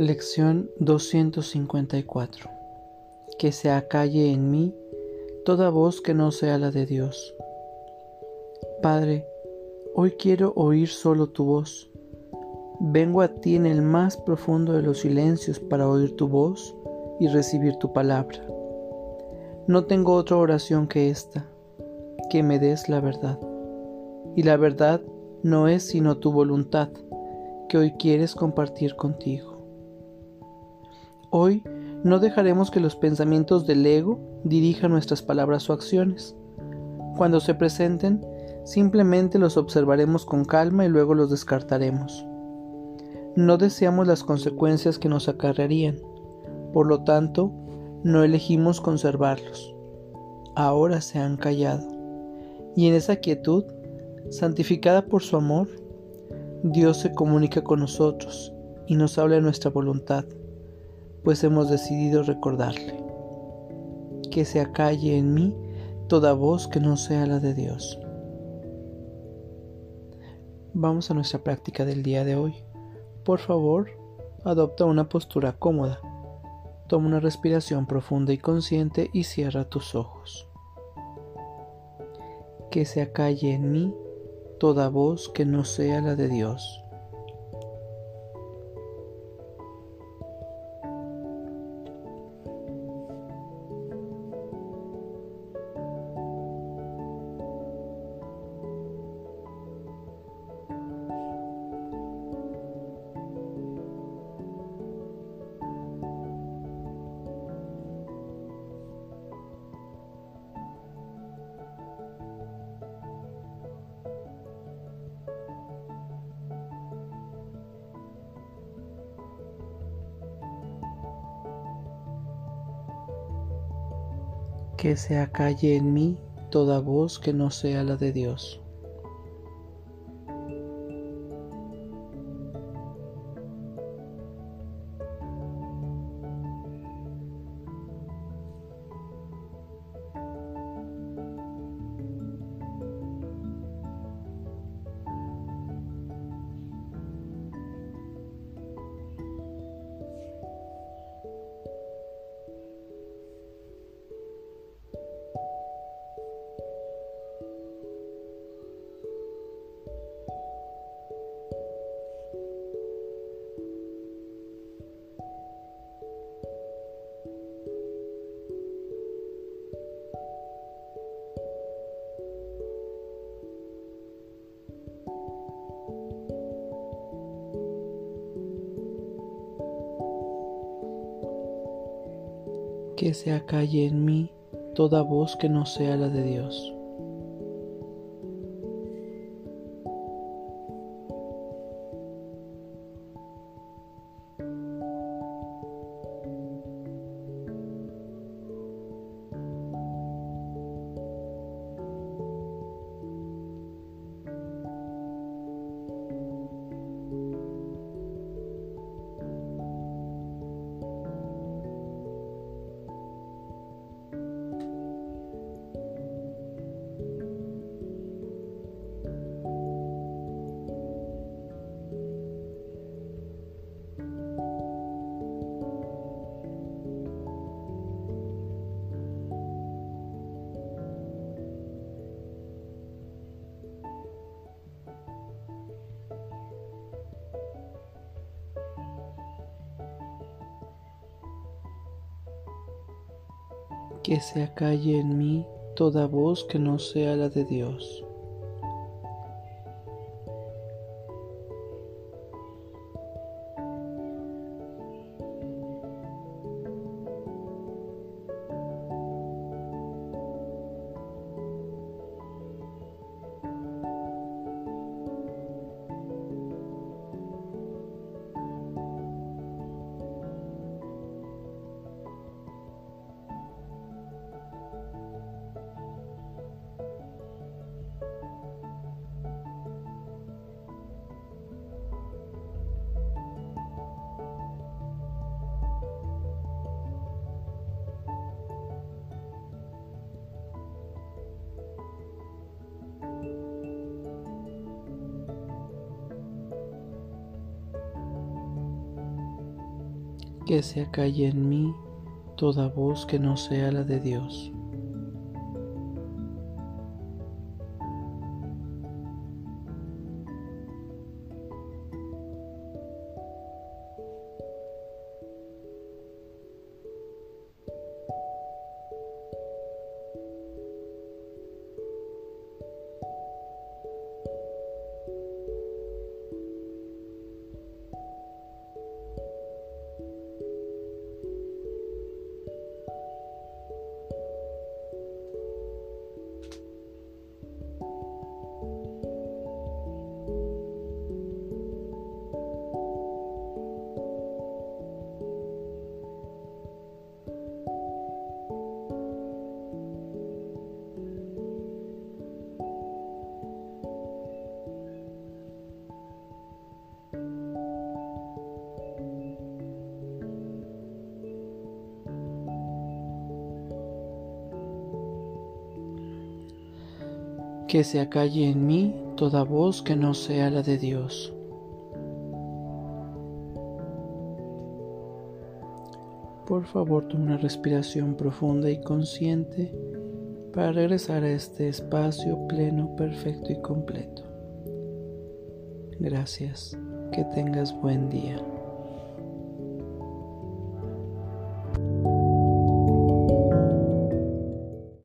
Lección 254 Que se acalle en mí toda voz que no sea la de Dios. Padre, hoy quiero oír solo tu voz. Vengo a ti en el más profundo de los silencios para oír tu voz y recibir tu palabra. No tengo otra oración que esta, que me des la verdad. Y la verdad no es sino tu voluntad, que hoy quieres compartir contigo. Hoy no dejaremos que los pensamientos del ego dirijan nuestras palabras o acciones. Cuando se presenten, simplemente los observaremos con calma y luego los descartaremos. No deseamos las consecuencias que nos acarrearían, por lo tanto, no elegimos conservarlos. Ahora se han callado. Y en esa quietud, santificada por su amor, Dios se comunica con nosotros y nos habla de nuestra voluntad, pues hemos decidido recordarle. Que se acalle en mí toda voz que no sea la de Dios. Vamos a nuestra práctica del día de hoy. Por favor, adopta una postura cómoda Toma una respiración profunda y consciente y cierra tus ojos. Que se acalle en mí toda voz que no sea la de Dios. Que se acalle en mí toda voz que no sea la de Dios. Que se acalle en mí toda voz que no sea la de Dios. Que se acalle en mí toda voz que no sea la de Dios. Que se acalle en mí toda voz que no sea la de Dios. Que se acalle en mí toda voz que no sea la de Dios. Por favor, toma una respiración profunda y consciente para regresar a este espacio pleno, perfecto y completo. Gracias. Que tengas buen día.